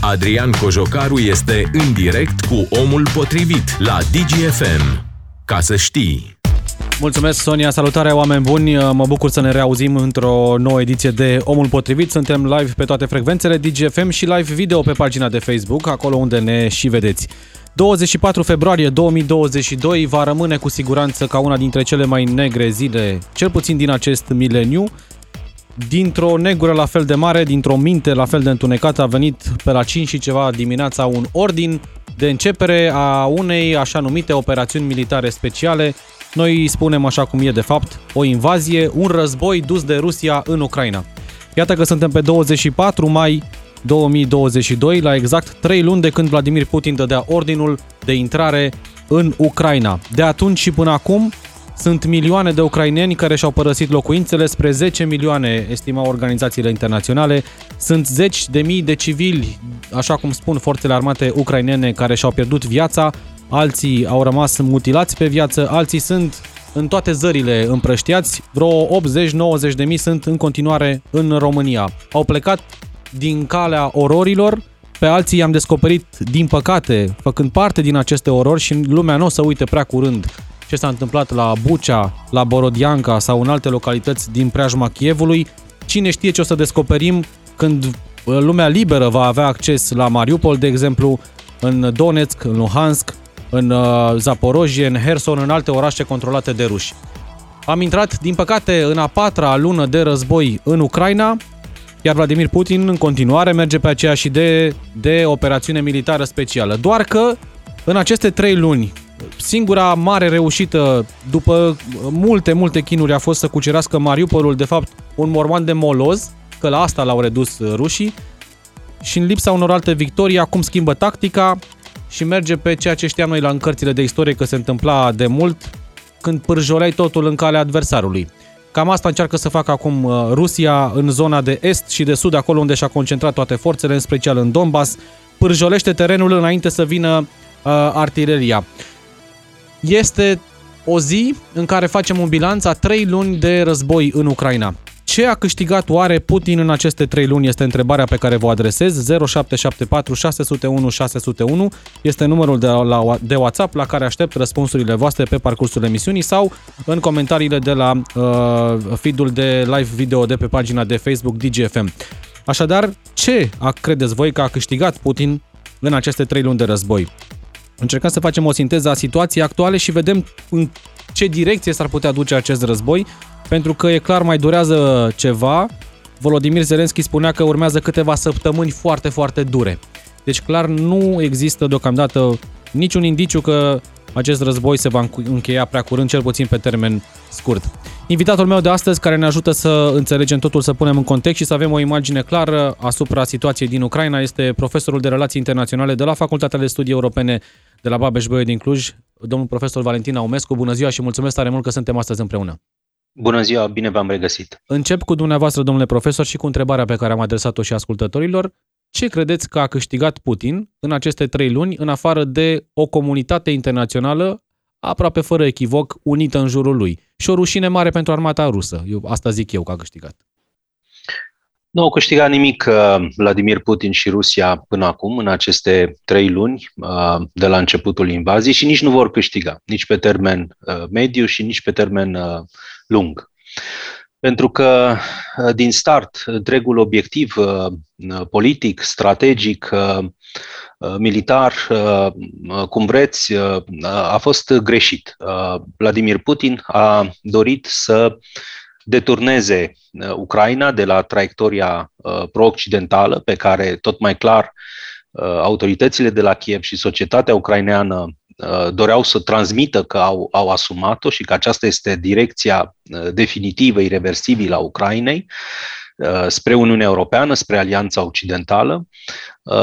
Adrian Cojocaru este în direct cu omul potrivit la DGFM. Ca să știi. Mulțumesc, Sonia. Salutare, oameni buni. Mă bucur să ne reauzim într-o nouă ediție de Omul Potrivit. Suntem live pe toate frecvențele DGFM și live video pe pagina de Facebook, acolo unde ne și vedeți. 24 februarie 2022 va rămâne cu siguranță ca una dintre cele mai negre zile, cel puțin din acest mileniu. Dintr-o negură la fel de mare, dintr-o minte la fel de întunecată, a venit pe la 5 și ceva dimineața un ordin de începere a unei așa numite operațiuni militare speciale. Noi spunem așa cum e de fapt, o invazie, un război dus de Rusia în Ucraina. Iată că suntem pe 24 mai 2022, la exact 3 luni de când Vladimir Putin dădea ordinul de intrare în Ucraina. De atunci și până acum, sunt milioane de ucraineni care și-au părăsit locuințele, spre 10 milioane estimau organizațiile internaționale. Sunt zeci de mii de civili, așa cum spun forțele armate ucrainene, care și-au pierdut viața, alții au rămas mutilați pe viață, alții sunt în toate zările împrăștiați, vreo 80-90 de mii sunt în continuare în România. Au plecat din calea ororilor, pe alții i-am descoperit, din păcate, făcând parte din aceste orori și lumea nu o să uite prea curând ce s-a întâmplat la Bucea, la Borodianca sau în alte localități din preajma Chievului. Cine știe ce o să descoperim când uh, lumea liberă va avea acces la Mariupol, de exemplu, în Donetsk, în Luhansk, în uh, Zaporojie, în Herson, în alte orașe controlate de ruși. Am intrat, din păcate, în a patra lună de război în Ucraina, iar Vladimir Putin în continuare merge pe aceeași idee de operațiune militară specială. Doar că în aceste trei luni, singura mare reușită după multe, multe chinuri a fost să cucerească Mariupolul, de fapt un morman de moloz, că la asta l-au redus rușii, și în lipsa unor alte victorii, acum schimbă tactica și merge pe ceea ce știam noi la în cărțile de istorie că se întâmpla de mult, când pârjoleai totul în calea adversarului. Cam asta încearcă să facă acum uh, Rusia în zona de est și de sud, acolo unde și-a concentrat toate forțele, în special în Donbass, pârjolește terenul înainte să vină uh, artileria. Este o zi în care facem un bilanț a trei luni de război în Ucraina. Ce a câștigat oare Putin în aceste trei luni este întrebarea pe care vă adresez. 0774 601 601 este numărul de, la, de WhatsApp la care aștept răspunsurile voastre pe parcursul emisiunii sau în comentariile de la uh, feed-ul de live video de pe pagina de Facebook DGFM. Așadar, ce a credeți voi că a câștigat Putin în aceste trei luni de război? Încercăm să facem o sinteză a situației actuale și vedem în ce direcție s-ar putea duce acest război pentru că e clar mai durează ceva. Volodymyr Zelensky spunea că urmează câteva săptămâni foarte, foarte dure. Deci clar nu există deocamdată niciun indiciu că acest război se va încheia prea curând, cel puțin pe termen scurt. Invitatul meu de astăzi, care ne ajută să înțelegem totul, să punem în context și să avem o imagine clară asupra situației din Ucraina, este profesorul de relații internaționale de la Facultatea de Studii Europene de la babeș din Cluj, domnul profesor Valentina Aumescu. Bună ziua și mulțumesc tare mult că suntem astăzi împreună. Bună ziua, bine v-am regăsit. Încep cu dumneavoastră, domnule profesor, și cu întrebarea pe care am adresat-o și ascultătorilor. Ce credeți că a câștigat Putin în aceste trei luni, în afară de o comunitate internațională aproape fără echivoc, unită în jurul lui? Și o rușine mare pentru armata rusă. Eu, asta zic eu că a câștigat. Nu au câștigat nimic uh, Vladimir Putin și Rusia până acum, în aceste trei luni uh, de la începutul invaziei și nici nu vor câștiga, nici pe termen uh, mediu și nici pe termen lung. Pentru că din start întregul obiectiv politic, strategic, militar, cum vreți, a fost greșit. Vladimir Putin a dorit să deturneze uh, Ucraina de la traiectoria uh, pro-occidentală pe care tot mai clar uh, autoritățile de la Kiev și societatea ucraineană doreau să transmită că au, au asumat-o și că aceasta este direcția definitivă, irreversibilă a Ucrainei spre Uniunea Europeană, spre Alianța Occidentală.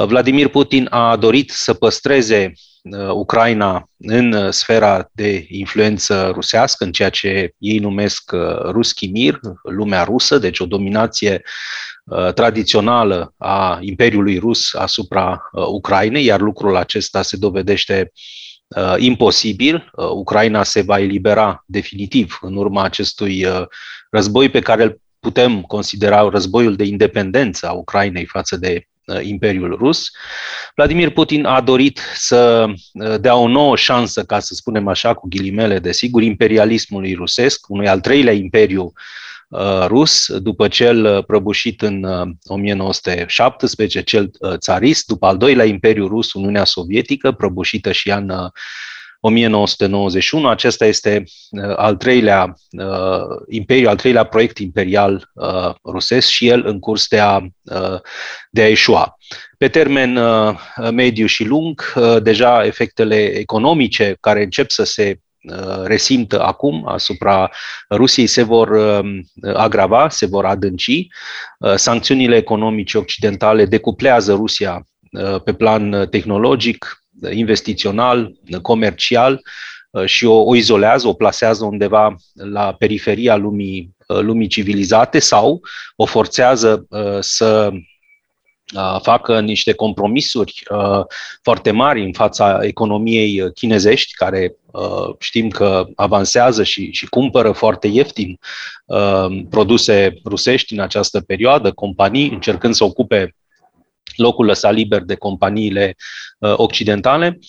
Vladimir Putin a dorit să păstreze Uh, Ucraina în uh, sfera de influență rusească, în ceea ce ei numesc uh, Ruski Mir, lumea rusă, deci o dominație tradițională a Imperiului Rus asupra Ucrainei, iar lucrul acesta se dovedește imposibil. Ucraina se va elibera definitiv în urma acestui război pe care îl putem considera războiul de independență a Ucrainei față de Imperiul Rus. Vladimir Putin a dorit să dea o nouă șansă, ca să spunem așa, cu ghilimele, desigur, imperialismului rusesc, unui al treilea imperiu rus, după cel prăbușit în 1917, cel țarist, după al doilea imperiu rus, Uniunea Sovietică, prăbușită și ea în 1991. Acesta este uh, al treilea uh, imperiu, al treilea proiect imperial uh, rusesc și el în curs de a, uh, de a eșua. Pe termen uh, mediu și lung, uh, deja efectele economice care încep să se uh, resimtă acum asupra Rusiei se vor uh, agrava, se vor adânci. Uh, sancțiunile economice occidentale decuplează Rusia pe plan tehnologic, investițional, comercial uh, și o, o izolează, o plasează undeva la periferia lumii, uh, lumii civilizate sau o forțează uh, să facă niște compromisuri foarte mari în fața economiei chinezești, care știm că avansează și, și cumpără foarte ieftin produse rusești în această perioadă, companii încercând să ocupe locul lăsat liber de companiile uh, occidentale.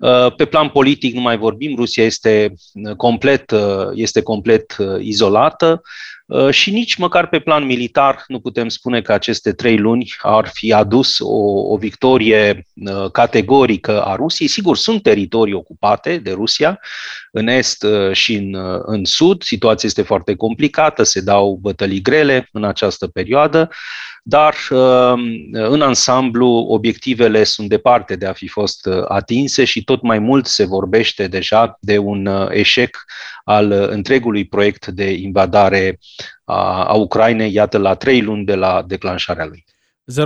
Uh, pe plan politic nu mai vorbim, Rusia este uh, complet, uh, este complet uh, izolată uh, și nici măcar pe plan militar nu putem spune că aceste trei luni ar fi adus o, o victorie categorică a Rusiei. Sigur, sunt teritorii ocupate de Rusia, în est și în, în sud. Situația este foarte complicată, se dau bătălii grele în această perioadă dar um, în ansamblu obiectivele sunt departe de a fi fost uh, atinse și tot mai mult se vorbește deja de un uh, eșec al uh, întregului proiect de invadare a, a Ucrainei, iată, la trei luni de la declanșarea lui.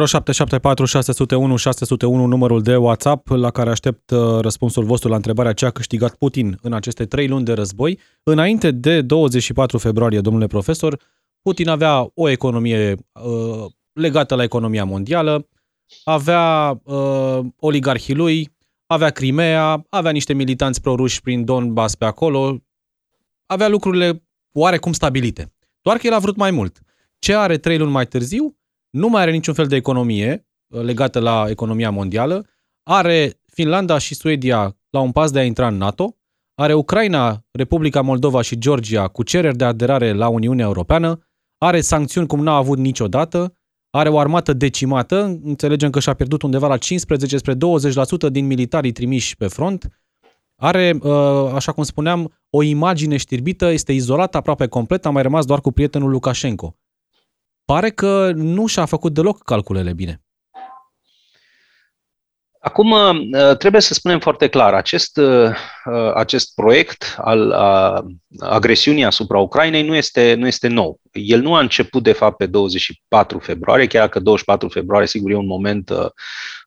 0774 601 601 numărul de WhatsApp la care aștept răspunsul vostru la întrebarea ce a câștigat Putin în aceste trei luni de război. Înainte de 24 februarie, domnule profesor, Putin avea o economie uh, legată la economia mondială, avea uh, oligarhii lui, avea Crimea, avea niște militanți proruși prin Donbass pe acolo, avea lucrurile oarecum stabilite. Doar că el a vrut mai mult. Ce are trei luni mai târziu? Nu mai are niciun fel de economie uh, legată la economia mondială, are Finlanda și Suedia la un pas de a intra în NATO, are Ucraina, Republica Moldova și Georgia cu cereri de aderare la Uniunea Europeană, are sancțiuni cum n-a avut niciodată, are o armată decimată, înțelegem că și-a pierdut undeva la 15 spre 20% din militarii trimiși pe front, are, uh, așa cum spuneam, o imagine știrbită, este izolată aproape complet, a mai rămas doar cu prietenul Lukashenko. Pare că nu și-a făcut deloc calculele bine. Acum, uh, trebuie să spunem foarte clar, acest, uh, acest proiect al agresiunii asupra Ucrainei nu este, nu este nou. El nu a început, de fapt, pe 24 februarie, chiar că 24 februarie, sigur, e un moment uh,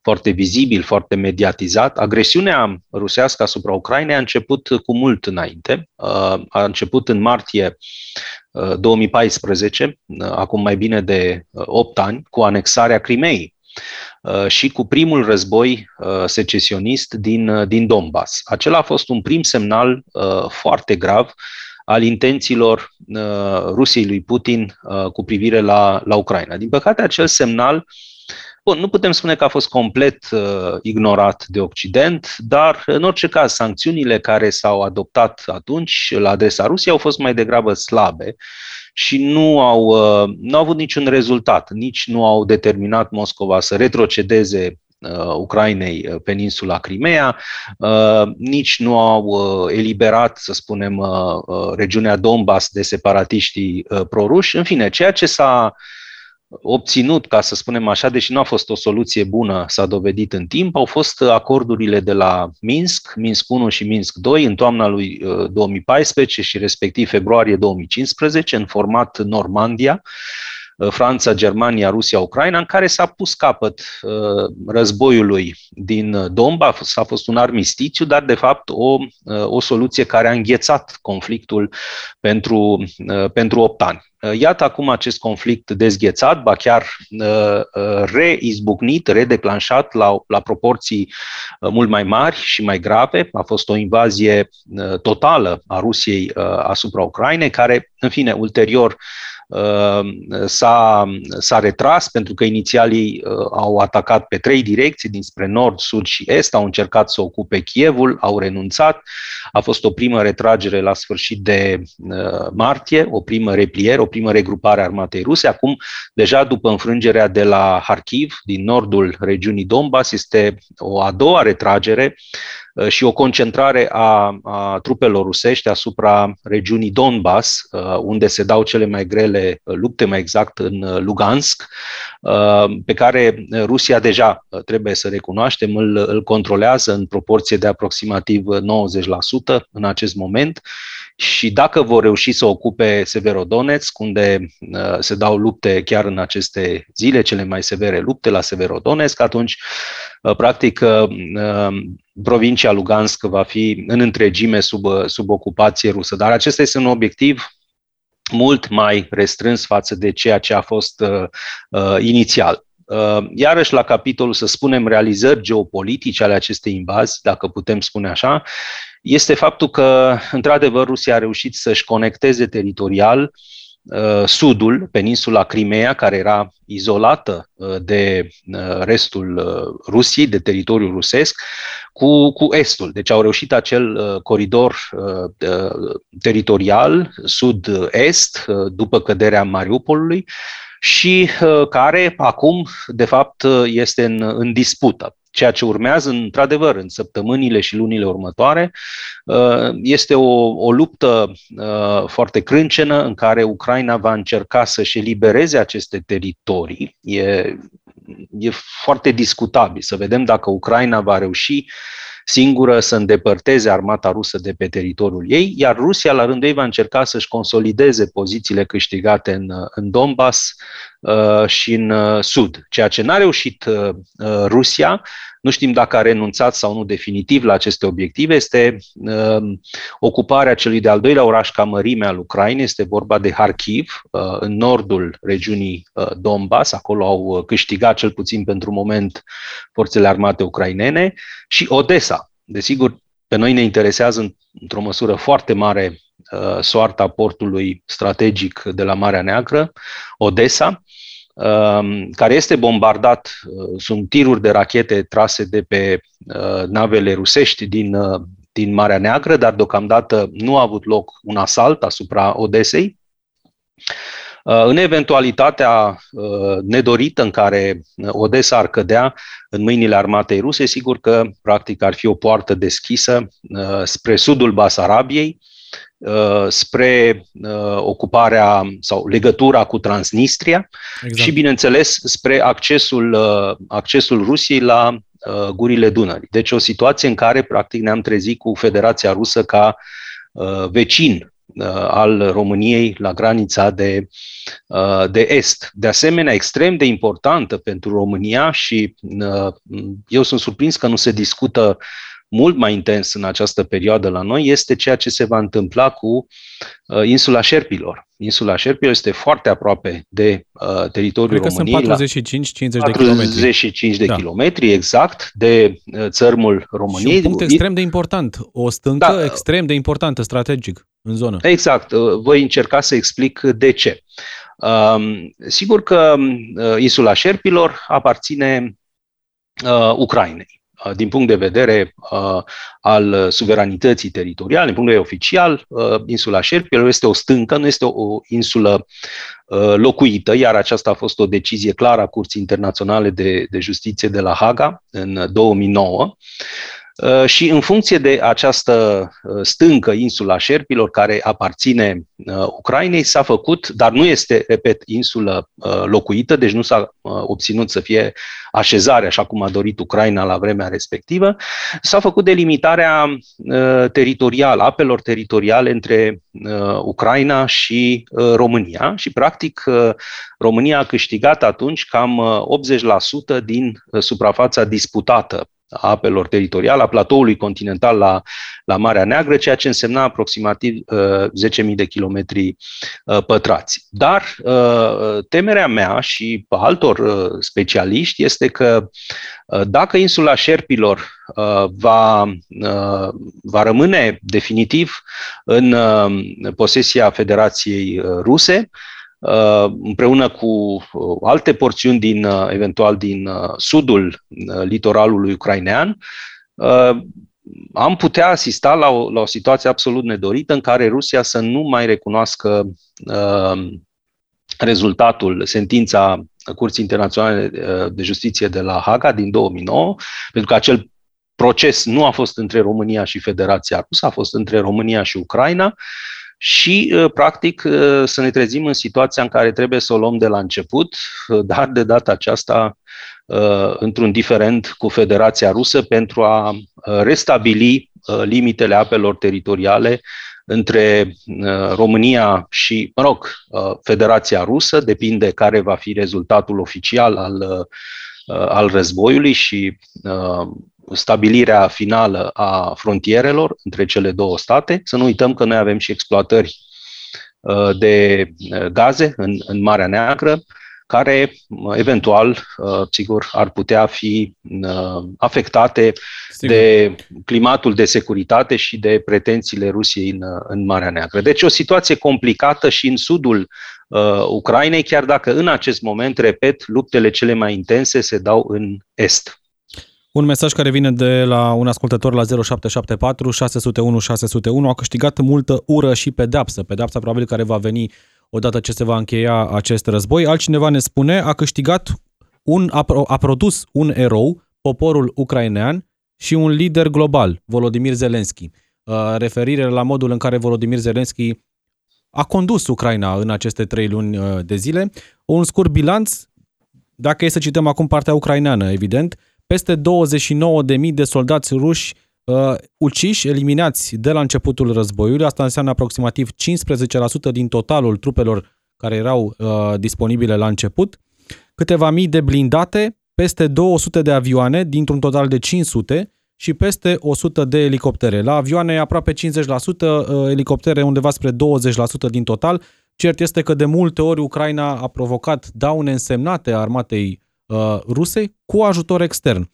foarte vizibil, foarte mediatizat. Agresiunea rusească asupra Ucrainei a început cu mult înainte. A început în martie 2014, acum mai bine de 8 ani, cu anexarea Crimeei Uh, și cu primul război uh, secesionist din, uh, din Donbass. Acela a fost un prim semnal foarte grav al intențiilor Rusiei lui Putin cu privire la, la Ucraina. Din păcate, acel semnal Bun, nu putem spune că a fost complet uh, ignorat de Occident, dar în orice caz, sancțiunile care s-au adoptat atunci la adresa Rusiei au fost mai degrabă slabe și nu au, uh, nu au avut niciun rezultat, nici nu au determinat Moscova să retrocedeze uh, Ucrainei uh, peninsula Crimea, uh, nici nu au uh, eliberat, să spunem, uh, regiunea Donbass de separatiștii proruși. În fine, ceea ce s-a obținut, ca să spunem așa, deși nu a fost o soluție bună, s-a dovedit în timp, au fost acordurile de la Minsk, Minsk 1 și Minsk 2, în toamna lui 2014 uh, și respectiv februarie 2015, în format Normandia, uh, Franța, Germania, Rusia, Ucraina, în care s-a pus capăt uh, războiului din Donbass, a fost un armistițiu, dar de fapt o, o soluție care a înghețat conflictul pentru, pentru 8 ani. Uh, iată acum acest conflict dezghețat, ba chiar uh, uh, reizbucnit, redeclanșat la, la proporții mult mai mari și mai grave. A fost o invazie totală a Rusiei asupra Ucrainei, care, în fine, ulterior s-a, s-a retras pentru că inițialii au atacat pe trei direcții, dinspre nord, sud și est, au încercat să ocupe Kievul, au renunțat. A fost o primă retragere la sfârșit de martie, o primă repliere, o primă regrupare a armatei ruse. Acum, deja după înfrângerea de la Kharkiv, din nordul regiunii Donbass, este o a doua retragere Uh, și o concentrare a, a trupelor rusești asupra regiunii Donbass, uh, unde se dau cele mai grele uh, lupte, mai exact în Lugansk, pe care Rusia deja, trebuie să recunoaștem, îl, îl controlează în proporție de aproximativ 90% în acest moment și dacă vor reuși să ocupe Severodonetsk, unde uh, se dau lupte chiar în aceste zile, cele mai severe lupte la Severodonetsk, atunci, uh, practic, uh, provincia Lugansk va fi în întregime sub, sub ocupație rusă. Dar acesta este un obiectiv mult mai restrâns față de ceea ce a fost uh, uh, inițial. Uh, iarăși la capitolul, să spunem, realizări geopolitice ale acestei invazii, dacă putem spune așa, este faptul că, într-adevăr, Rusia a reușit să-și conecteze teritorial uh, sudul, peninsula Crimea, care era izolată uh, de restul Rusiei, de teritoriul rusesc, cu, cu estul. Deci au reușit acel coridor teritorial sud-est, după căderea Mariupolului, și uh, care acum, de fapt, uh, este în, în dispută. Ceea ce urmează, într-adevăr, în săptămânile și lunile următoare, uh, este o, o luptă foarte crâncenă în care Ucraina va încerca să-și elibereze aceste teritorii. E, e foarte discutabil să vedem dacă Ucraina va reuși singură să îndepărteze armata rusă de pe teritoriul ei, iar Rusia, la rândul ei, va încerca să-și consolideze pozițiile câștigate în, în Donbass uh, și în uh, Sud. Ceea ce n-a reușit uh, uh Rusia, nu știm dacă a renunțat sau nu definitiv la aceste obiective, este uh, ocuparea celui de-al doilea oraș ca mărime al Ucrainei, este vorba de Kharkiv, uh, în nordul regiunii uh, Donbass, acolo au uh, câștigat cel puțin pentru moment forțele armate ucrainene, și Odessa. Desigur, pe noi ne interesează într-o măsură foarte mare uh, soarta portului strategic de la Marea Neagră, Odessa, Um, care este bombardat, uh, sunt tiruri de rachete trase de pe uh, navele rusești din, uh, din Marea Neagră, dar deocamdată nu a avut loc un asalt asupra Odesei. În eventualitatea nedorită în care Odessa ar cădea în mâinile armatei ruse, sigur că practic ar fi o poartă deschisă spre sudul Basarabiei, Uh, spre uh, ocuparea sau legătura cu Transnistria exact. și, bineînțeles, spre accesul, uh, accesul Rusiei la gurile Dunării. Deci o situație în care, practic, ne-am trezit cu Federația Rusă ca vecin al României la granița de, de est. De asemenea, extrem de importantă pentru România și eu sunt surprins că nu se discută mult mai intens în această perioadă la noi este ceea ce se va întâmpla cu uh, insula Șerpilor. Insula Șerpilor este foarte aproape de uh, teritoriul Cred României. Că sunt 45-50 de kilometri. 45 de da. kilometri, exact, de uh, țărmul României. Și un punct extrem de important, o stâncă da, extrem de importantă, strategic, în zonă. Exact, uh, voi încerca să explic de ce. Uh, sigur că uh, insula Șerpilor aparține uh, Ucrainei. Uh, din punct de vedere uh, al suveranității teritoriale, din punct de vedere oficial, uh, insula Șerpilor este o stâncă, nu este o, o insulă uh, locuită, iar aceasta a fost o decizie clară a Curții Internaționale de, de Justiție de la Haga în 2009. Uh, și în funcție de această uh, stâncă, insula Șerpilor, care aparține uh, Ucrainei, s-a făcut, dar nu este, repet, insulă locuită, deci nu s-a obținut să fie așezare, așa cum a dorit Ucraina la vremea respectivă, s-a făcut delimitarea teritorială, apelor teritoriale între Ucraina și România și, practic, România a câștigat atunci cam 80% din suprafața disputată a apelor teritoriale, a platoului continental la, la Marea Neagră, ceea ce însemna aproximativ uh, 10.000 de kilometri uh, pătrați. Dar uh, temerea mea și altor uh, specialiști este că uh, dacă insula Șerpilor uh, va, uh, va rămâne definitiv în uh, posesia Federației uh, Ruse, împreună cu alte porțiuni din, eventual din sudul litoralului ucrainean, am putea asista la o, la o situație absolut nedorită în care Rusia să nu mai recunoască uh, rezultatul, sentința Curții Internaționale de Justiție de la Haga din 2009, pentru că acel proces nu a fost între România și Federația Rusă, a fost între România și Ucraina și, uh, practic, uh, să ne trezim în situația în care trebuie să o luăm de la început, uh, dar de data aceasta într-un diferent cu Federația Rusă pentru a restabili limitele apelor teritoriale între România și, mă rog, Federația Rusă, depinde care va fi rezultatul oficial al, al războiului și stabilirea finală a frontierelor între cele două state. Să nu uităm că noi avem și exploatări uh, de uh, gaze în, în Marea Neagră, care uh, eventual, sigur, ar putea fi afectate sigur. de climatul de securitate și de pretențiile Rusiei în, în Marea Neagră. Deci o situație complicată și în sudul uh, Ucrainei, chiar dacă în acest moment, repet, luptele cele mai intense se dau în est. Un mesaj care vine de la un ascultător la 0774 601 601 a câștigat multă ură și pedapsă. Pedapsa probabil care va veni odată ce se va încheia acest război. Altcineva ne spune, a câștigat un, a, a produs un erou, poporul ucrainean și un lider global, Volodymyr Zelensky. Referire la modul în care Volodymyr Zelensky a condus Ucraina în aceste trei luni de zile. Un scurt bilanț, dacă e să cităm acum partea ucraineană, evident, peste 29.000 de soldați ruși uh, uciși, eliminați de la începutul războiului. Asta înseamnă aproximativ 15% din totalul trupelor care erau uh, disponibile la început. Câteva mii de blindate, peste 200 de avioane dintr-un total de 500 și peste 100 de elicoptere. La avioane aproape 50%, uh, elicoptere undeva spre 20% din total. Cert este că de multe ori Ucraina a provocat daune însemnate armatei Uh, ruse cu ajutor extern.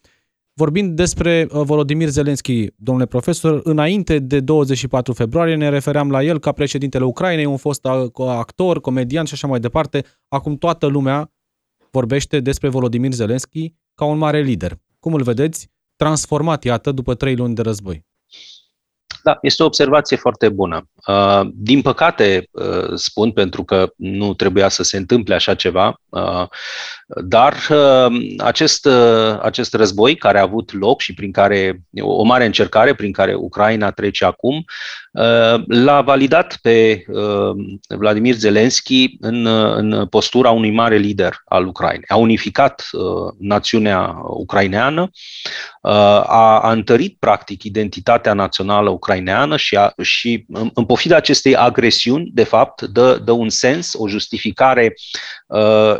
Vorbind despre uh, Volodymyr Zelensky, domnule profesor, înainte de 24 februarie ne refeream la el ca președintele Ucrainei, un fost actor, comedian și așa mai departe. Acum toată lumea vorbește despre Volodymyr Zelensky ca un mare lider. Cum îl vedeți? Transformat, iată, după trei luni de război. Da, este o observație foarte bună. Uh, din păcate, uh, spun, pentru că nu trebuia să se întâmple așa ceva, uh, dar acest, acest război care a avut loc și prin care, o mare încercare prin care Ucraina trece acum, l-a validat pe Vladimir Zelensky în, în postura unui mare lider al Ucrainei. A unificat națiunea ucraineană, a, a întărit practic identitatea națională ucraineană și, a, și în, în pofida acestei agresiuni, de fapt, dă, dă un sens, o justificare uh,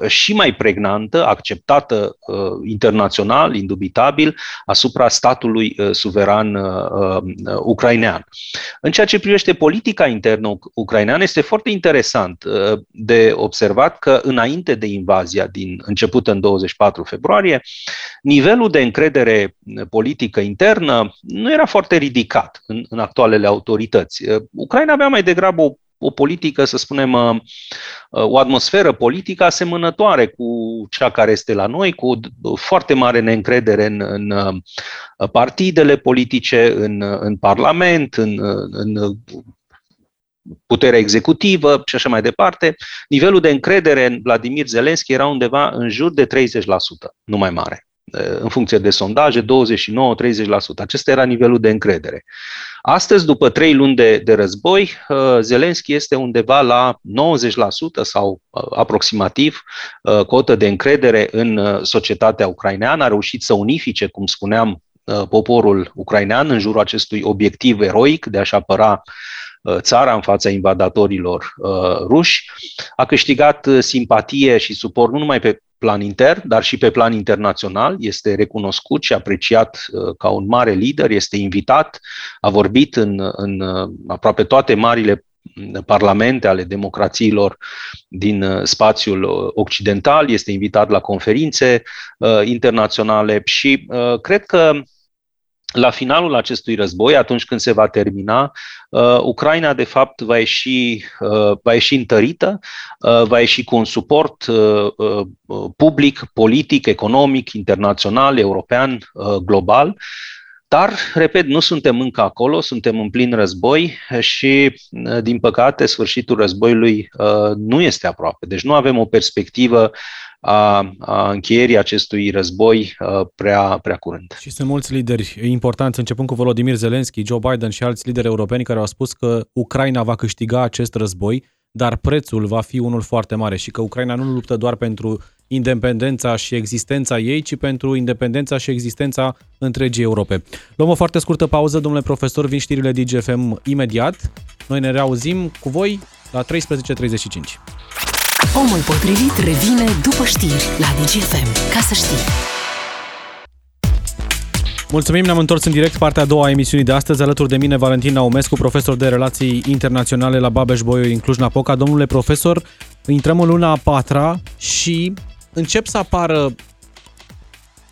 și mai pregnantă, acceptată uh, internațional, indubitabil, asupra statului uh, suveran uh, uh, ucrainean. În ceea ce privește politica internă ucraineană, este foarte interesant uh, de observat că înainte de invazia din început în 24 februarie, nivelul de încredere politică internă nu era foarte ridicat în, în actualele autorități. Ucraina avea mai degrabă o o politică, să spunem, uh, uh, o atmosferă politică asemănătoare cu cea care este la noi, cu o foarte mare neîncredere în, în uh, partidele politice, în, în Parlament, în, în puterea executivă și așa mai departe. Nivelul de încredere în Vladimir Zelensky era undeva în jur de 30%, nu mai mare în funcție de sondaje, 29-30%. Acesta era nivelul de încredere. Astăzi, după trei luni de, de război, uh, Zelenski este undeva la 90% sau uh, aproximativ uh, cotă de încredere în societatea ucraineană. A reușit să unifice, cum spuneam, poporul ucrainean în jurul acestui obiectiv eroic de a-și apăra țara în fața invadatorilor ruși. A câștigat simpatie și suport nu numai pe plan intern, dar și pe plan internațional. Este recunoscut și apreciat uh, ca un mare lider, este invitat, a vorbit în, în uh, aproape toate marile mm, parlamente ale democrațiilor din uh, spațiul occidental, este invitat la conferințe uh, internaționale și uh, cred că la finalul acestui război, atunci când se va termina, uh, Ucraina, de fapt, va ieși, uh, va ieși întărită, uh, va ieși cu un suport uh, uh, public, politic, economic, internațional, european, uh, global. Dar, repet, nu suntem încă acolo, suntem în plin război și, uh, din păcate, sfârșitul războiului uh, nu este aproape. Deci nu avem o perspectivă a, a încheierii acestui război prea, prea curând. Și sunt mulți lideri importanți, începând cu Volodymyr Zelensky, Joe Biden și alți lideri europeni care au spus că Ucraina va câștiga acest război, dar prețul va fi unul foarte mare și că Ucraina nu luptă doar pentru independența și existența ei, ci pentru independența și existența întregii Europe. Luăm o foarte scurtă pauză, domnule profesor, vin știrile DGFM imediat. Noi ne reauzim cu voi la 13.35. Omul potrivit revine după știri la DGFM. Ca să știi. Mulțumim, ne-am întors în direct partea a doua a emisiunii de astăzi. Alături de mine Valentin Naumescu, profesor de relații internaționale la Babeș Bolyai în Cluj-Napoca. Domnule profesor, intrăm în luna a patra și încep să apară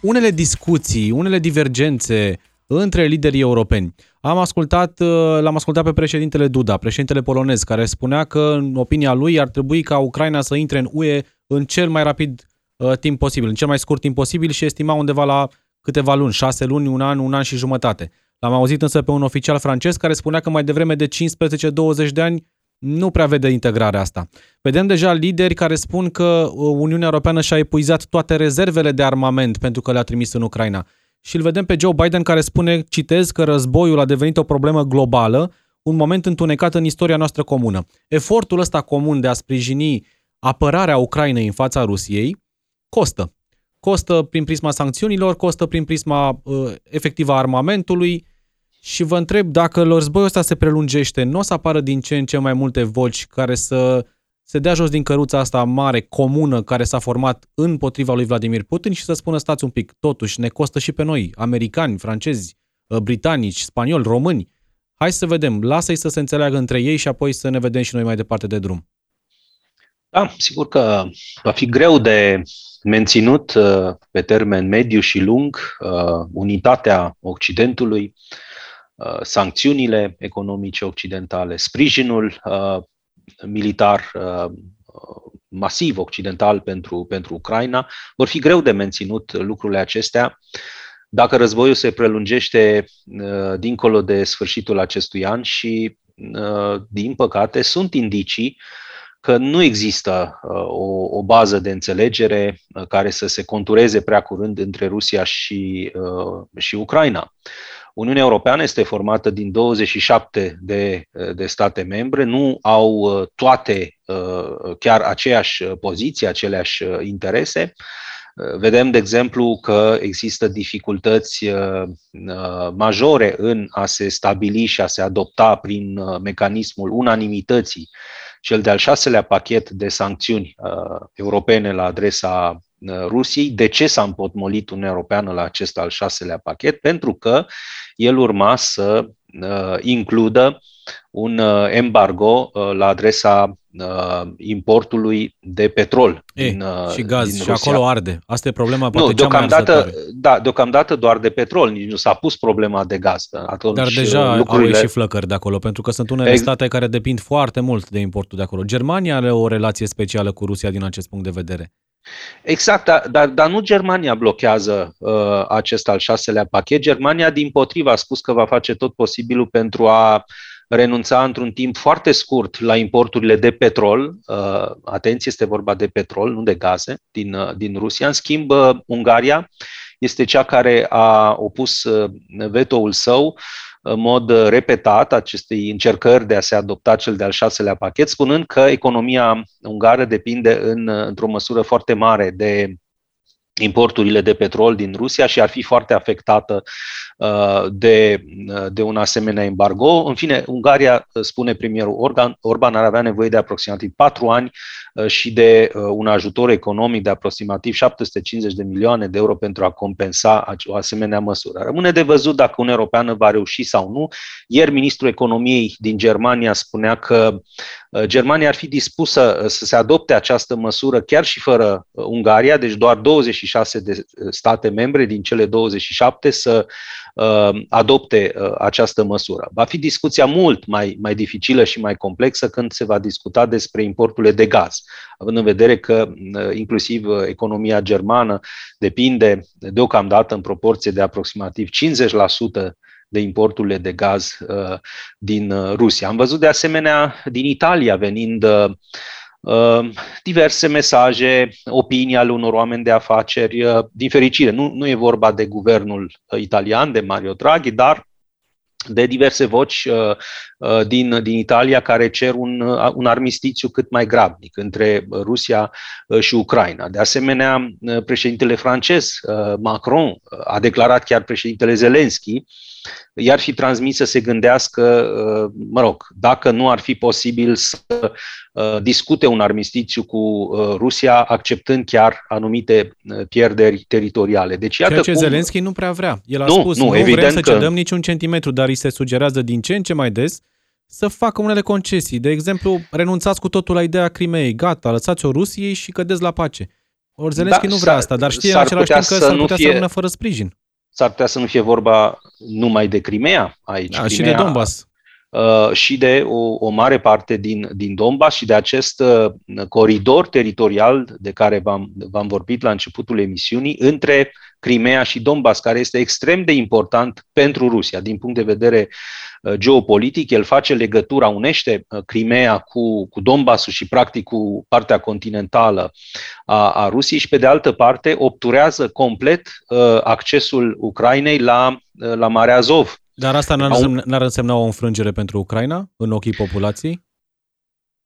unele discuții, unele divergențe între liderii europeni. Am ascultat, uh, l-am ascultat pe președintele Duda, președintele polonez, care spunea că, în opinia lui, ar trebui ca Ucraina să intre în UE în cel mai rapid uh, timp posibil, în cel mai scurt timp posibil și estima undeva la câteva luni, șase luni, un an, un an și jumătate. L-am auzit însă pe un oficial francez care spunea că mai devreme de 15-20 de ani nu prea vede integrarea asta. Vedem deja lideri care spun că uh, Uniunea Europeană și-a epuizat toate rezervele de armament pentru că le-a trimis în Ucraina și îl vedem pe Joe Biden care spune, citez, că războiul a devenit o problemă globală, un moment întunecat în istoria noastră comună. Efortul ăsta comun de a sprijini apărarea Ucrainei în fața Rusiei costă. Costă prin prisma sancțiunilor, costă prin prisma uh, efectivă a armamentului și vă întreb dacă războiul ăsta se prelungește, nu o să apară din ce în ce mai multe voci care să se dea jos din căruța asta mare, comună, care s-a format împotriva lui Vladimir Putin și să spună stați un pic, totuși ne costă și pe noi, americani, francezi, uh, britanici, spanioli, români. Hai să vedem, lasă-i să se înțeleagă între ei și apoi să ne vedem și noi mai departe de drum. Da, sigur că va fi greu de menținut uh, pe termen mediu și lung uh, unitatea Occidentului, sancțiunile economice occidentale, sprijinul militar uh, masiv occidental pentru, pentru Ucraina, vor fi greu de menținut lucrurile acestea dacă războiul se prelungește uh, dincolo de sfârșitul acestui an și, uh, din păcate, sunt indicii că nu există o, o bază de înțelegere care să se contureze prea curând între Rusia și, și Ucraina. Uniunea Europeană este formată din 27 de, de state membre, nu au uh, toate uh, chiar aceeași poziție, aceleași uh, interese. Vedem, de exemplu, că există dificultăți majore în a se stabili și a se adopta prin mecanismul unanimității cel de-al șaselea pachet de sancțiuni europene la adresa Rusiei. De ce s-a împotmolit Uniunea Europeană la acest al șaselea pachet? Pentru că el urma să uh, includă un uh, embargo uh, la adresa importului de petrol e, din, și gaz din și Rusia. acolo arde. Asta e problema poate nu, cea deocamdată, mai da, deocamdată doar de petrol, nici nu s-a pus problema de gaz. Atunci Dar deja lucrurile... au ieșit flăcări de acolo, pentru că sunt unele Ex... state care depind foarte mult de importul de acolo. Germania are o relație specială cu Rusia din acest punct de vedere. Exact, dar, dar, dar nu Germania blochează uh, acest al șaselea pachet. Germania, din potriva, a spus că va face tot posibilul pentru a renunța într-un timp foarte scurt la importurile de petrol. Uh, atenție, este vorba de petrol, nu de gaze, din, uh, din Rusia. În schimb, uh, Ungaria este cea care a opus uh, vetoul său în mod uh, repetat acestei încercări de a se adopta cel de-al șaselea pachet, spunând că economia ungară depinde în, uh, într-o măsură foarte mare de importurile de petrol din Rusia și ar fi foarte afectată uh, de, uh, de un asemenea embargo. În fine, Ungaria, spune premierul Orban, Orban ar avea nevoie de aproximativ patru ani uh, și de un ajutor economic de aproximativ 750 de milioane de euro pentru a compensa o asemenea măsură. Rămâne de văzut dacă Uniunea Europeană va reuși sau nu. Ieri, ministrul economiei din Germania spunea că Germania ar fi dispusă să se adopte această măsură chiar și fără Ungaria, deci doar 26 de state membre din cele 27 să adopte această măsură. Va fi discuția mult mai, mai dificilă și mai complexă când se va discuta despre importurile de gaz, având în vedere că inclusiv economia germană depinde deocamdată în proporție de aproximativ 50% de importurile de gaz uh, din uh, Rusia. Am văzut de asemenea din Italia venind uh, diverse mesaje, opinii ale unor oameni de afaceri, din fericire. Nu, nu e vorba de guvernul italian, de Mario Draghi, dar de diverse voci uh, uh, din, din Italia care cer un, uh, un armistițiu cât mai grabnic între Rusia și Ucraina. De asemenea, președintele francez Macron a declarat chiar președintele Zelensky i-ar fi transmis să se gândească, uh, mă rog, dacă nu ar fi posibil să uh, discute un armistițiu cu uh, Rusia, acceptând chiar anumite pierderi teritoriale. Deci, iată Ceea ce cum... Zelenski nu prea vrea. El a nu, spus, nu, nu evident vrem să că... cedăm niciun centimetru, dar îi se sugerează din ce în ce mai des să facă unele concesii. De exemplu, renunțați cu totul la ideea Crimeei. Gata, lăsați-o Rusiei și cădeți la pace. Ori Zelenski da, nu vrea asta, dar știe în același timp că s-ar putea fie... să rămână fără sprijin s-ar putea să nu fie vorba numai de Crimea aici. Da, Crimea, și de Donbass. Uh, și de o, o mare parte din, din Donbass și de acest uh, coridor teritorial de care v-am, v-am vorbit la începutul emisiunii, între Crimea și Donbass, care este extrem de important pentru Rusia din punct de vedere uh, geopolitic. El face legătura, unește uh, Crimea cu, cu Donbassul și practic cu partea continentală a, a Rusiei și pe de altă parte obturează complet uh, accesul Ucrainei la, la Marea Azov. Dar asta n-ar, însemna, n-ar însemna o înfrângere pentru Ucraina în ochii populației?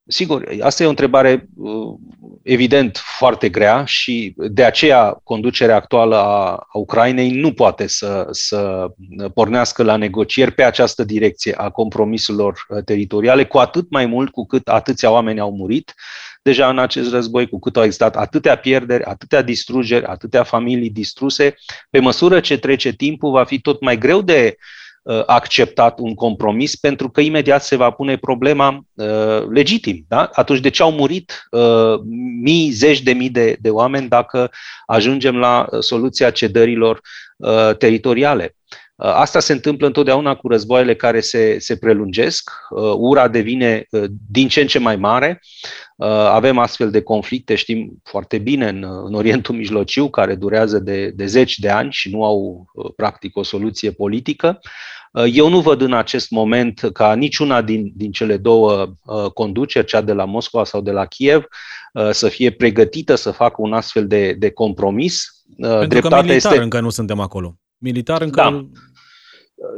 Sigur, asta e o întrebare uh, evident foarte grea și de aceea conducerea actuală a Ucrainei nu poate să, să pornească la negocieri pe această direcție a compromisurilor uh, teritoriale, cu atât mai mult cu cât atâția oameni au murit deja în acest război, cu cât au existat atâtea pierderi, atâtea distrugeri, atâtea familii distruse, pe măsură ce trece timpul, va fi tot mai greu de uh, Uh, acceptat un compromis, pentru că imediat se va pune problema uh, legitim. Da? Atunci de ce au murit uh, mii, zeci de mii de, de oameni dacă ajungem la uh, soluția cedărilor uh, teritoriale? Uh, asta se întâmplă întotdeauna cu războaiele care se, se prelungesc, ura devine din ce în ce mai mare, avem astfel de conflicte, știm foarte bine, în, în Orientul Mijlociu, care durează de, de zeci de ani și nu au practic o soluție politică. Eu nu văd în acest moment ca niciuna din, din cele două conduceri, cea de la Moscova sau de la Kiev, să fie pregătită să facă un astfel de, de compromis. Pentru Dreptatea că militar este... încă nu suntem acolo. Militar încă... Da.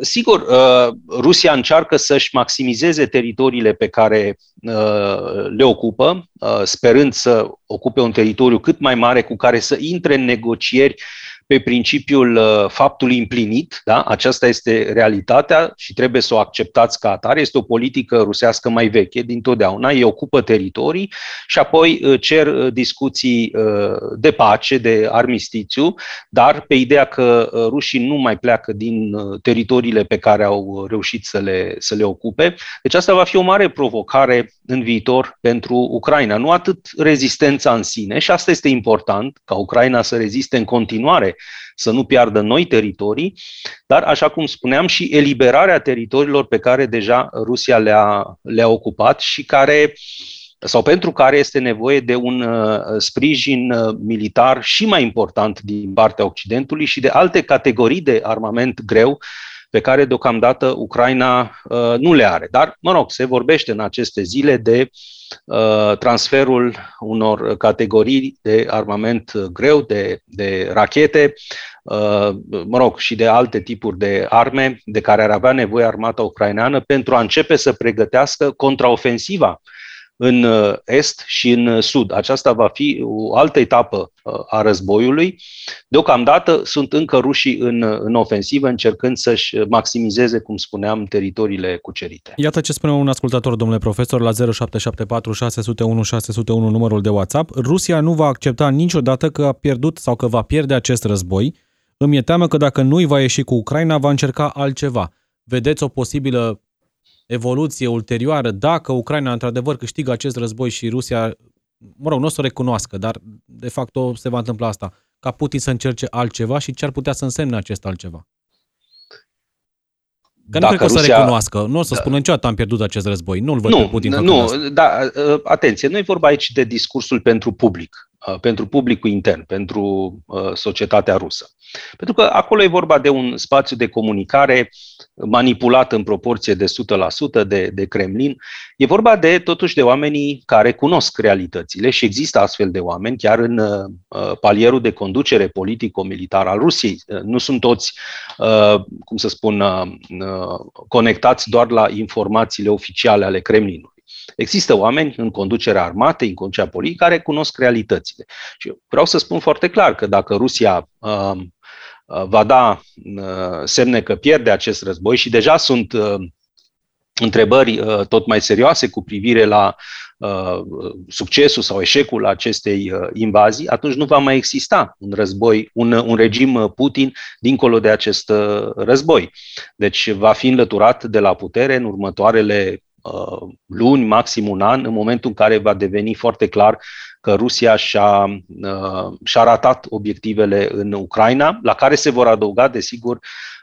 Sigur, uh, Rusia încearcă să-și maximizeze teritoriile pe care uh, le ocupă, uh, sperând să ocupe un teritoriu cât mai mare cu care să intre în negocieri pe principiul uh, faptului împlinit, da? aceasta este realitatea și trebuie să o acceptați ca atare. Este o politică rusească mai veche din totdeauna, ei ocupă teritorii și apoi uh, cer uh, discuții de pace, de armistițiu, dar pe ideea că rușii nu mai pleacă din teritoriile pe care au reușit să le, să le ocupe. Deci asta va fi o mare provocare în viitor pentru Ucraina. Nu atât rezistența în sine, și asta este important, ca Ucraina să reziste în continuare, să nu piardă noi teritorii, dar, așa cum spuneam, și eliberarea teritoriilor pe care deja Rusia le-a, le-a ocupat și care sau pentru care este nevoie de un uh, sprijin uh, militar și mai important din partea Occidentului și de alte categorii de armament greu pe care deocamdată Ucraina uh, nu le are. Dar, mă rog, se vorbește în aceste zile de uh, transferul unor categorii de armament greu, de, de rachete, uh, mă rog, și de alte tipuri de arme de care ar avea nevoie armata ucraineană pentru a începe să pregătească contraofensiva în uh, est și în uh, sud. Aceasta va fi o altă etapă uh, a războiului. Deocamdată sunt încă rușii în, în ofensivă, încercând să-și maximizeze, cum spuneam, teritoriile cucerite. Iată ce spune un ascultător, domnule profesor, la 0774 601 601 numărul de WhatsApp. Rusia nu va accepta niciodată că a pierdut sau că va pierde acest război. Îmi e teamă că dacă nu îi va ieși cu Ucraina, va încerca altceva. Vedeți o posibilă evoluție ulterioară, dacă Ucraina într-adevăr câștigă acest război și Rusia, mă rog, nu o să o recunoască, dar de fapt se va întâmpla asta, ca Putin să încerce altceva și ce ar putea să însemne acest altceva? Că nu cred că o să Rusia... recunoască. Nu o să da. spună niciodată am pierdut acest război. Nu-l văd nu, pe Putin Nu, asta. da, ă, atenție, nu e vorba aici de discursul pentru public, ă, pentru publicul intern, pentru ă, societatea rusă. Pentru că acolo e vorba de un spațiu de comunicare manipulat în proporție de 100% de, de Kremlin. E vorba de, totuși, de oamenii care cunosc realitățile și există astfel de oameni chiar în uh, palierul de conducere politico-militar al Rusiei. Uh, nu sunt toți, uh, cum să spun, uh, uh, conectați doar la informațiile oficiale ale Kremlinului. Există oameni în conducerea armatei, în conducerea politică, care cunosc realitățile. Și vreau să spun foarte clar că dacă Rusia uh, Uh, va da uh, semne că pierde acest război și deja sunt uh, întrebări tot mai serioase cu privire la succesul sau eșecul acestei invazii, atunci nu va mai exista un război, un, un regim Putin dincolo de acest război. Deci va fi înlăturat de la putere în următoarele luni, maxim un an, în momentul în care va deveni foarte clar că Rusia și-a, uh, și-a ratat obiectivele în Ucraina, la care se vor adăuga, desigur,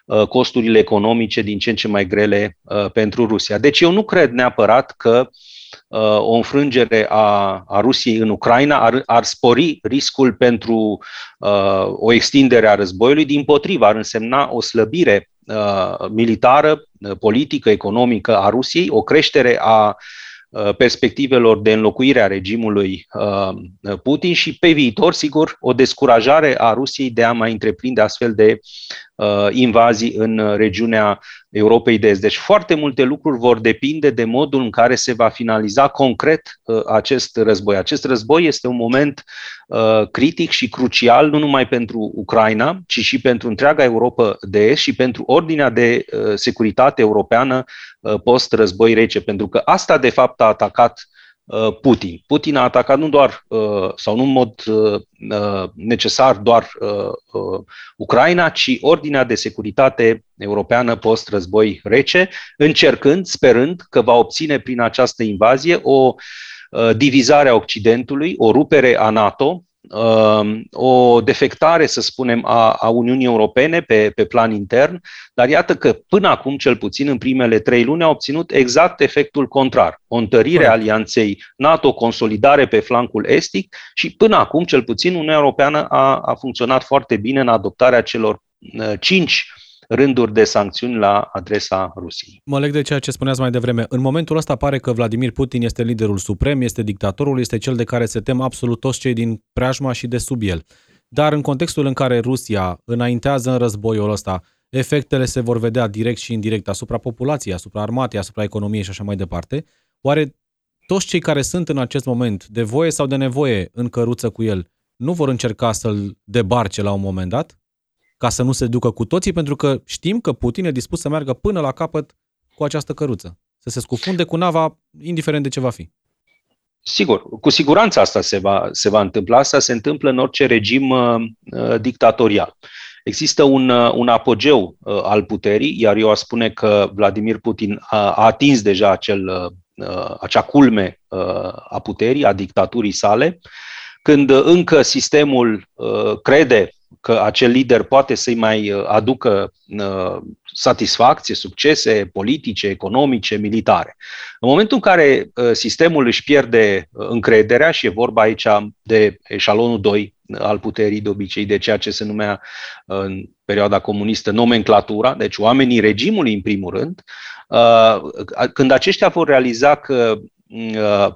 uh, costurile economice din ce în ce mai grele uh, pentru Rusia. Deci eu nu cred neapărat că o înfrângere a, a Rusiei în Ucraina ar, ar spori riscul pentru uh, o extindere a războiului, din potriva ar însemna o slăbire uh, militară, politică, economică a Rusiei, o creștere a uh, Uh, perspectivelor de înlocuire a regimului uh, Putin și pe viitor, sigur, o descurajare a Rusiei de a mai întreprinde astfel de uh, invazii în regiunea Europei de Est. Deci foarte multe lucruri vor depinde de modul în care se va finaliza concret acest război. Acest război este un moment critic și crucial nu numai pentru Ucraina, ci și pentru întreaga Europa de Est și pentru ordinea de securitate europeană Uh, post-război rece, pentru că asta de fapt a atacat uh, Putin. Putin a atacat nu doar, uh, sau nu în mod necesar doar Ucraina, ci ordinea de securitate europeană post-război rece, încercând, sperând că va obține prin această invazie o divizare a Occidentului, o rupere a NATO, Um, o defectare, să spunem, a, a Uniunii Europene pe, pe plan intern, dar iată că până acum, cel puțin în primele trei luni, a obținut exact efectul contrar. O întărire a alianței NATO, consolidare pe flancul estic și până acum, cel puțin, Uniunea Europeană a, a funcționat foarte bine în adoptarea celor uh, cinci rânduri de sancțiuni la adresa Rusiei. Mă leg de ceea ce spuneați mai devreme. În momentul ăsta pare că Vladimir Putin este liderul suprem, este dictatorul, este cel de care se tem absolut toți cei din preajma și de sub el. Dar în contextul în care Rusia înaintează în războiul ăsta, efectele se vor vedea direct și indirect asupra populației, asupra armatei, asupra economiei și așa mai departe, oare toți cei care sunt în acest moment, de voie sau de nevoie, în căruță cu el, nu vor încerca să-l debarce la un moment dat? Ca să nu se ducă cu toții, pentru că știm că Putin e dispus să meargă până la capăt cu această căruță. Să se scufunde cu nava, indiferent de ce va fi. Sigur, cu siguranță asta se va, se va întâmpla. Asta se întâmplă în orice regim uh, uh dictatorial. Există un, uh, un apogeu uh, al puterii, iar eu aș spune că Vladimir Putin a, a atins deja acel, uh, acea culme uh, a puterii, a dictaturii sale, când încă sistemul uh, crede că acel lider poate să-i mai uh, aducă uh, satisfacție, succese politice, economice, militare. În momentul în care uh, sistemul își pierde încrederea, și e vorba aici de eșalonul 2 al puterii de obicei, de ceea ce se numea în perioada comunistă nomenclatura, deci oamenii regimului în primul rând, când aceștia vor realiza că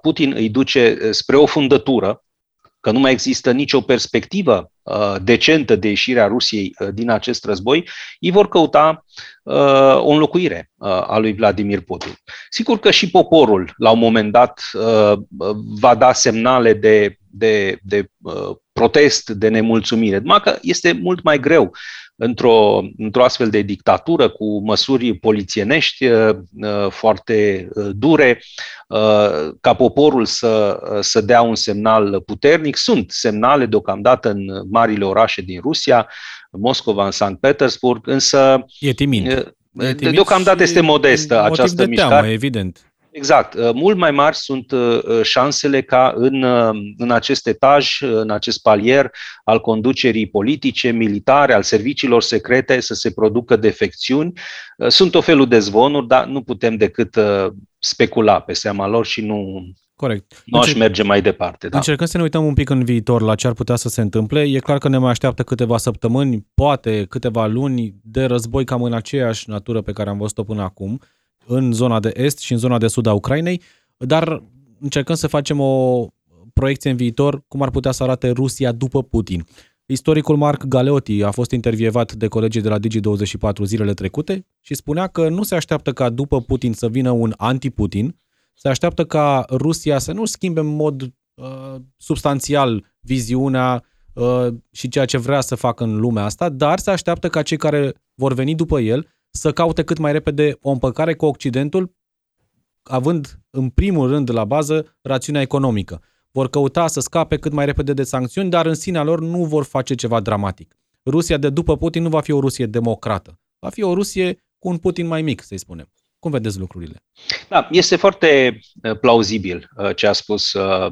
Putin îi duce spre o fundătură, că nu mai există nicio perspectivă uh, decentă de ieșirea Rusiei uh, din acest război, ei vor căuta uh, o înlocuire uh, a lui Vladimir Putin. Sigur că și poporul, la un moment dat, uh, va da semnale de, de, de uh, protest, de nemulțumire. Numai că este mult mai greu într-o, într-o astfel de dictatură cu măsuri polițienești uh, uh, foarte uh, dure, ca poporul să, să dea un semnal puternic. Sunt semnale deocamdată în marile orașe din Rusia, Moscova, în Sankt Petersburg, însă... E timid. Deocamdată este modestă această de mișcare. Teamă, evident. Exact. Uh, mult mai mari sunt uh, uh, șansele ca în, în acest etaj, în acest palier al conducerii politice, militare, al serviciilor secrete să se producă defecțiuni. Sunt o felul de zvonuri, dar nu putem decât specula pe seama lor și nu, Corect. Nu aș merge mai departe. Da. Încercăm să ne uităm un pic în viitor la ce ar putea să se întâmple. E clar că ne mai așteaptă câteva săptămâni, poate câteva luni de război cam în aceeași natură pe care am văzut-o până acum în zona de est și în zona de sud a Ucrainei, dar încercăm să facem o proiecție în viitor cum ar putea să arate Rusia după Putin. Istoricul Marc Galeotti a fost intervievat de colegii de la Digi24 zilele trecute și spunea că nu se așteaptă ca după Putin să vină un anti-Putin, se așteaptă ca Rusia să nu schimbe în mod uh, substanțial viziunea uh, și ceea ce vrea să facă în lumea asta, dar se așteaptă ca cei care vor veni după el să caute cât mai repede o împăcare cu Occidentul, având în primul rând la bază rațiunea economică. Vor căuta să scape cât mai repede de sancțiuni, dar în sinea lor nu vor face ceva dramatic. Rusia de după Putin nu va fi o Rusie democrată. Va fi o Rusie cu un Putin mai mic, să-i spunem. Cum vedeți lucrurile? Da, este foarte uh, plauzibil uh, ce a spus uh,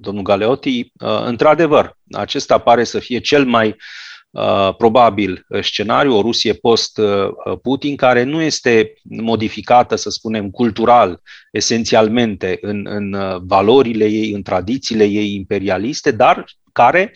domnul Galeotti. Într-adevăr, acesta pare să fie cel mai Uh, probabil uh, scenariu, o Rusie post-Putin, care nu este modificată, să spunem, cultural, esențialmente în, în uh, valorile ei, în tradițiile ei imperialiste, dar care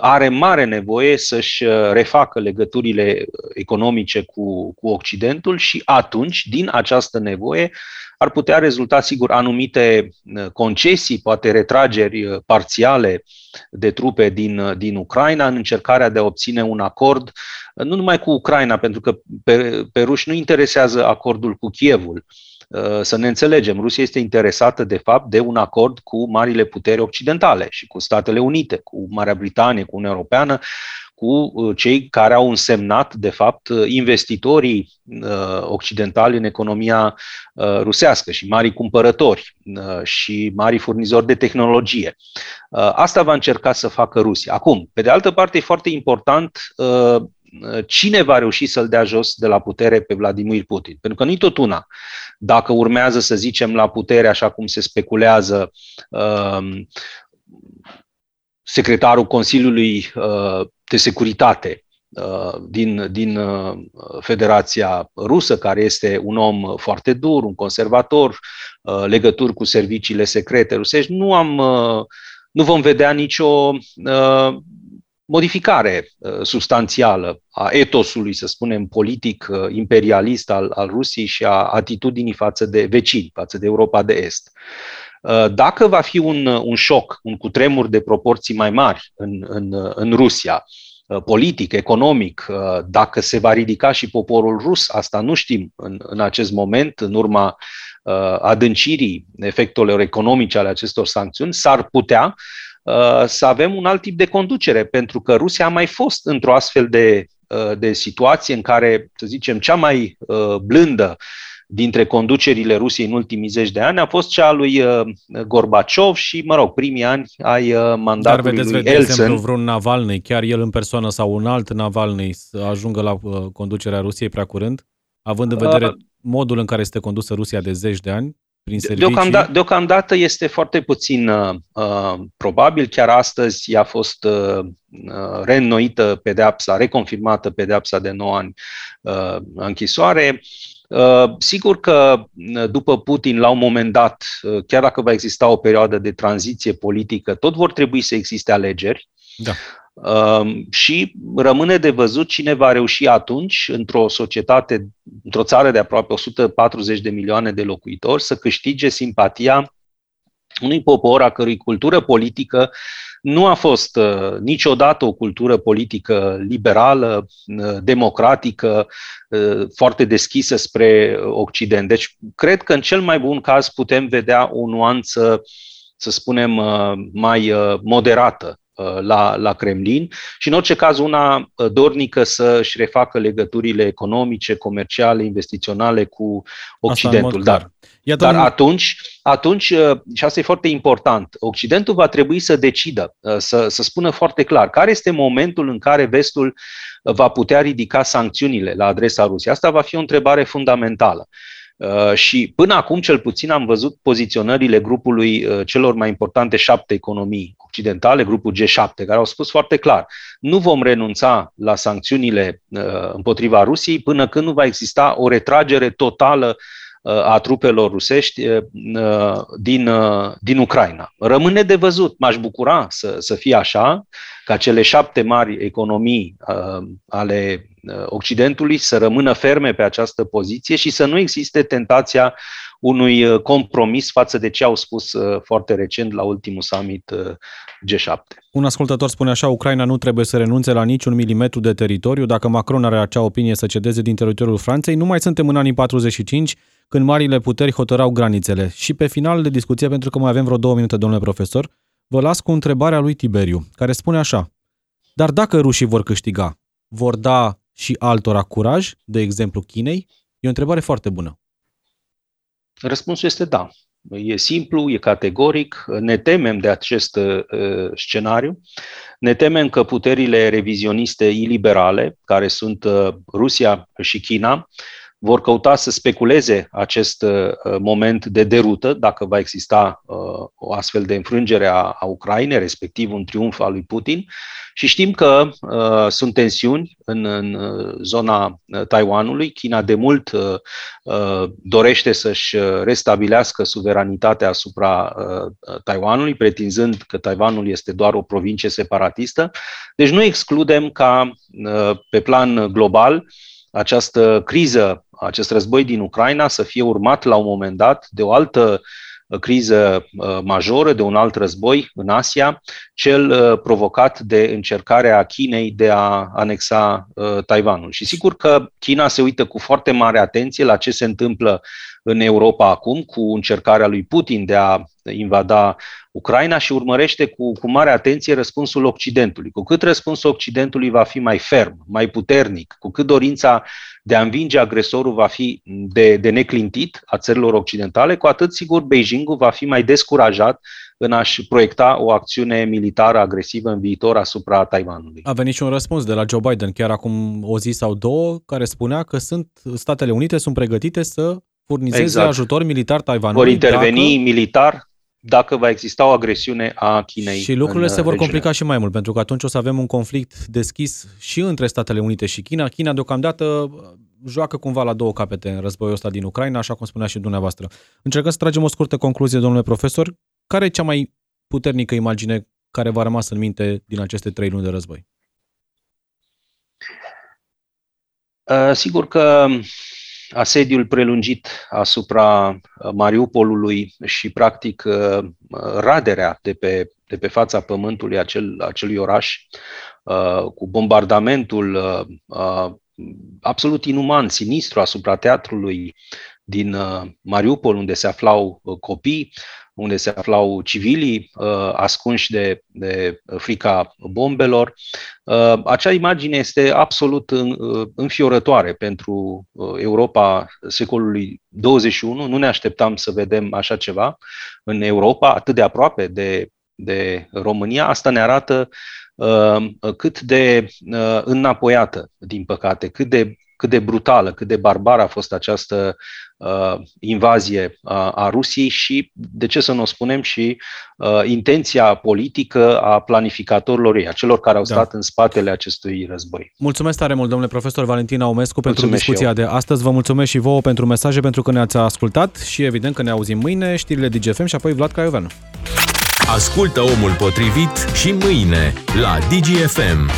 are mare nevoie să-și refacă legăturile economice cu, cu Occidentul și atunci, din această nevoie, ar putea rezulta, sigur, anumite concesii, poate retrageri parțiale de trupe din, din Ucraina în încercarea de a obține un acord, nu numai cu Ucraina, pentru că pe, pe ruși nu interesează acordul cu Kievul. Uh, să ne înțelegem, Rusia este interesată, de fapt, de un acord cu marile puteri occidentale și cu Statele Unite, cu Marea Britanie, cu Uniunea Europeană, cu uh, cei care au însemnat, de fapt, uh, investitorii uh, occidentali în economia rusească și mari cumpărători și mari furnizori de tehnologie. Asta va încerca să facă Rusia. Acum, pe de altă parte, e foarte important cine va reuși să-l dea jos de la putere pe Vladimir Putin. Pentru că nu-i tot una. Dacă urmează, să zicem, la putere, așa cum se speculează, secretarul Consiliului de securitate uh, din, din uh, Federația Rusă, care este un om foarte dur, un conservator, uh, legături cu serviciile secrete rusești, nu, am, nu vom vedea nicio modificare substanțială a etosului, să spunem, politic imperialist al, al Rusiei și a atitudinii față de vecini, față de Europa de Est. Dacă va fi un, un șoc, un cutremur de proporții mai mari în, în, în Rusia, Uh, politic, economic, uh, dacă se va ridica și poporul rus, asta nu știm în, în acest moment, în urma uh, adâncirii efectelor economice ale acestor sancțiuni, s-ar putea să avem un alt tip de conducere, pentru că Rusia a mai fost într-o astfel de, de situație în care, să zicem, cea mai blândă dintre conducerile Rusiei în ultimii zeci de ani a fost cea a lui uh, Gorbaciov și, mă rog, primii ani ai uh, mandatului Dar vedeți, lui de Elsen. exemplu, vreun Navalny, chiar el în persoană sau un alt Navalny să ajungă la uh, conducerea Rusiei prea curând, având în vedere uh, modul în care este condusă Rusia de zeci de ani? Prin servicii? Deocamdată, deocamdată este foarte puțin uh, probabil. Chiar astăzi i-a fost uh, reînnoită pedeapsa, reconfirmată pedeapsa de 9 ani uh, închisoare. Uh, sigur că uh, după Putin, la un moment dat, uh, chiar dacă va exista o perioadă de tranziție politică, tot vor trebui să existe alegeri. Da. Și rămâne de văzut cine va reuși atunci, într-o societate, într-o țară de aproape 140 de milioane de locuitori, să câștige simpatia unui popor a cărui cultură politică nu a fost uh, niciodată o cultură politică liberală, uh, democratică, uh, foarte deschisă spre Occident. Deci, cred că în cel mai bun caz putem vedea o nuanță, să spunem, mai moderată la, la Kremlin și în orice caz una dornică să-și refacă legăturile economice, comerciale, investiționale cu Occidentul. Dar, dar atunci, atunci, și asta e foarte important, Occidentul va trebui să decidă, să, să spună foarte clar care este momentul în care vestul va putea ridica sancțiunile la adresa Rusiei. Asta va fi o întrebare fundamentală. Uh, și până acum, cel puțin, am văzut poziționările grupului uh, celor mai importante șapte economii occidentale, grupul G7, care au spus foarte clar, nu vom renunța la sancțiunile uh, împotriva Rusiei până când nu va exista o retragere totală a trupelor rusești din, din Ucraina. Rămâne de văzut. M-aș bucura să, să fie așa, ca cele șapte mari economii ale Occidentului să rămână ferme pe această poziție și să nu existe tentația unui compromis față de ce au spus foarte recent la ultimul summit G7. Un ascultător spune așa, Ucraina nu trebuie să renunțe la niciun milimetru de teritoriu. Dacă Macron are acea opinie să cedeze din teritoriul Franței, nu mai suntem în anii 45, când marile puteri hotărau granițele. Și pe final de discuție, pentru că mai avem vreo două minute, domnule profesor, vă las cu întrebarea lui Tiberiu, care spune așa. Dar dacă rușii vor câștiga, vor da și altora curaj, de exemplu Chinei? E o întrebare foarte bună. Răspunsul este da. E simplu, e categoric. Ne temem de acest uh, scenariu. Ne temem că puterile revizioniste iliberale, care sunt uh, Rusia și China, vor căuta să speculeze acest uh, moment de derută, dacă va exista uh, o astfel de înfrângere a, a Ucrainei, respectiv un triumf al lui Putin. Și știm că uh, sunt tensiuni în, în uh, zona Taiwanului. China de mult uh, uh, dorește să-și restabilească suveranitatea asupra uh, Taiwanului, pretinzând că Taiwanul este doar o provincie separatistă. Deci nu excludem ca uh, pe plan global această criză acest război din Ucraina să fie urmat la un moment dat de o altă uh, criză uh, majoră, de un alt război în Asia, cel uh, provocat de încercarea Chinei de a anexa Taiwanul. Și sigur că China se uită cu foarte mare atenție la ce se întâmplă în Europa acum cu încercarea lui Putin de a invada Ucraina și urmărește cu, cu mare atenție răspunsul Occidentului. Cu cât răspunsul Occidentului va fi mai ferm, mai puternic, cu cât dorința de a învinge agresorul va fi de, de neclintit a țărilor occidentale, cu atât, sigur, Beijingul va fi mai descurajat în a-și proiecta o acțiune militară agresivă în viitor asupra Taiwanului. A venit și un răspuns de la Joe Biden chiar acum o zi sau două, care spunea că sunt Statele Unite sunt pregătite să furnizeze exact. ajutor militar Taiwanului. Vor interveni dacă... militar dacă va exista o agresiune a Chinei. Și lucrurile se vor regiune. complica și mai mult, pentru că atunci o să avem un conflict deschis și între Statele Unite și China. China deocamdată joacă cumva la două capete în războiul ăsta din Ucraina, așa cum spunea și dumneavoastră. Încercăm să tragem o scurtă concluzie, domnule profesor. Care e cea mai puternică imagine care v-a rămas în minte din aceste trei luni de război? Uh, sigur că asediul prelungit asupra uh, Mariupolului și, practic, uh, raderea de pe, de pe fața pământului acel, acelui oraș, uh, cu bombardamentul absolut inuman, sinistru asupra teatrului din Mariupol, unde se aflau copii, unde se aflau civilii uh, ascunși de, de frica bombelor. Uh, acea imagine este absolut în, uh, înfiorătoare pentru uh, Europa secolului 21. Nu ne așteptam să vedem așa ceva în Europa, atât de aproape de, de România. Asta ne arată uh, cât de uh, înapoiată, din păcate, cât de cât de brutală, cât de barbară a fost această uh, invazie a, a Rusiei și, de ce să nu o spunem, și uh, intenția politică a planificatorilor ei, a celor care au da. stat în spatele acestui război. Mulțumesc tare mult, domnule profesor Valentin Aumescu, pentru mulțumesc discuția de astăzi. Vă mulțumesc și vouă pentru mesaje, pentru că ne-ați ascultat și evident că ne auzim mâine, știrile DGFM și apoi Vlad Caioveanu. Ascultă omul potrivit și mâine la DGFM.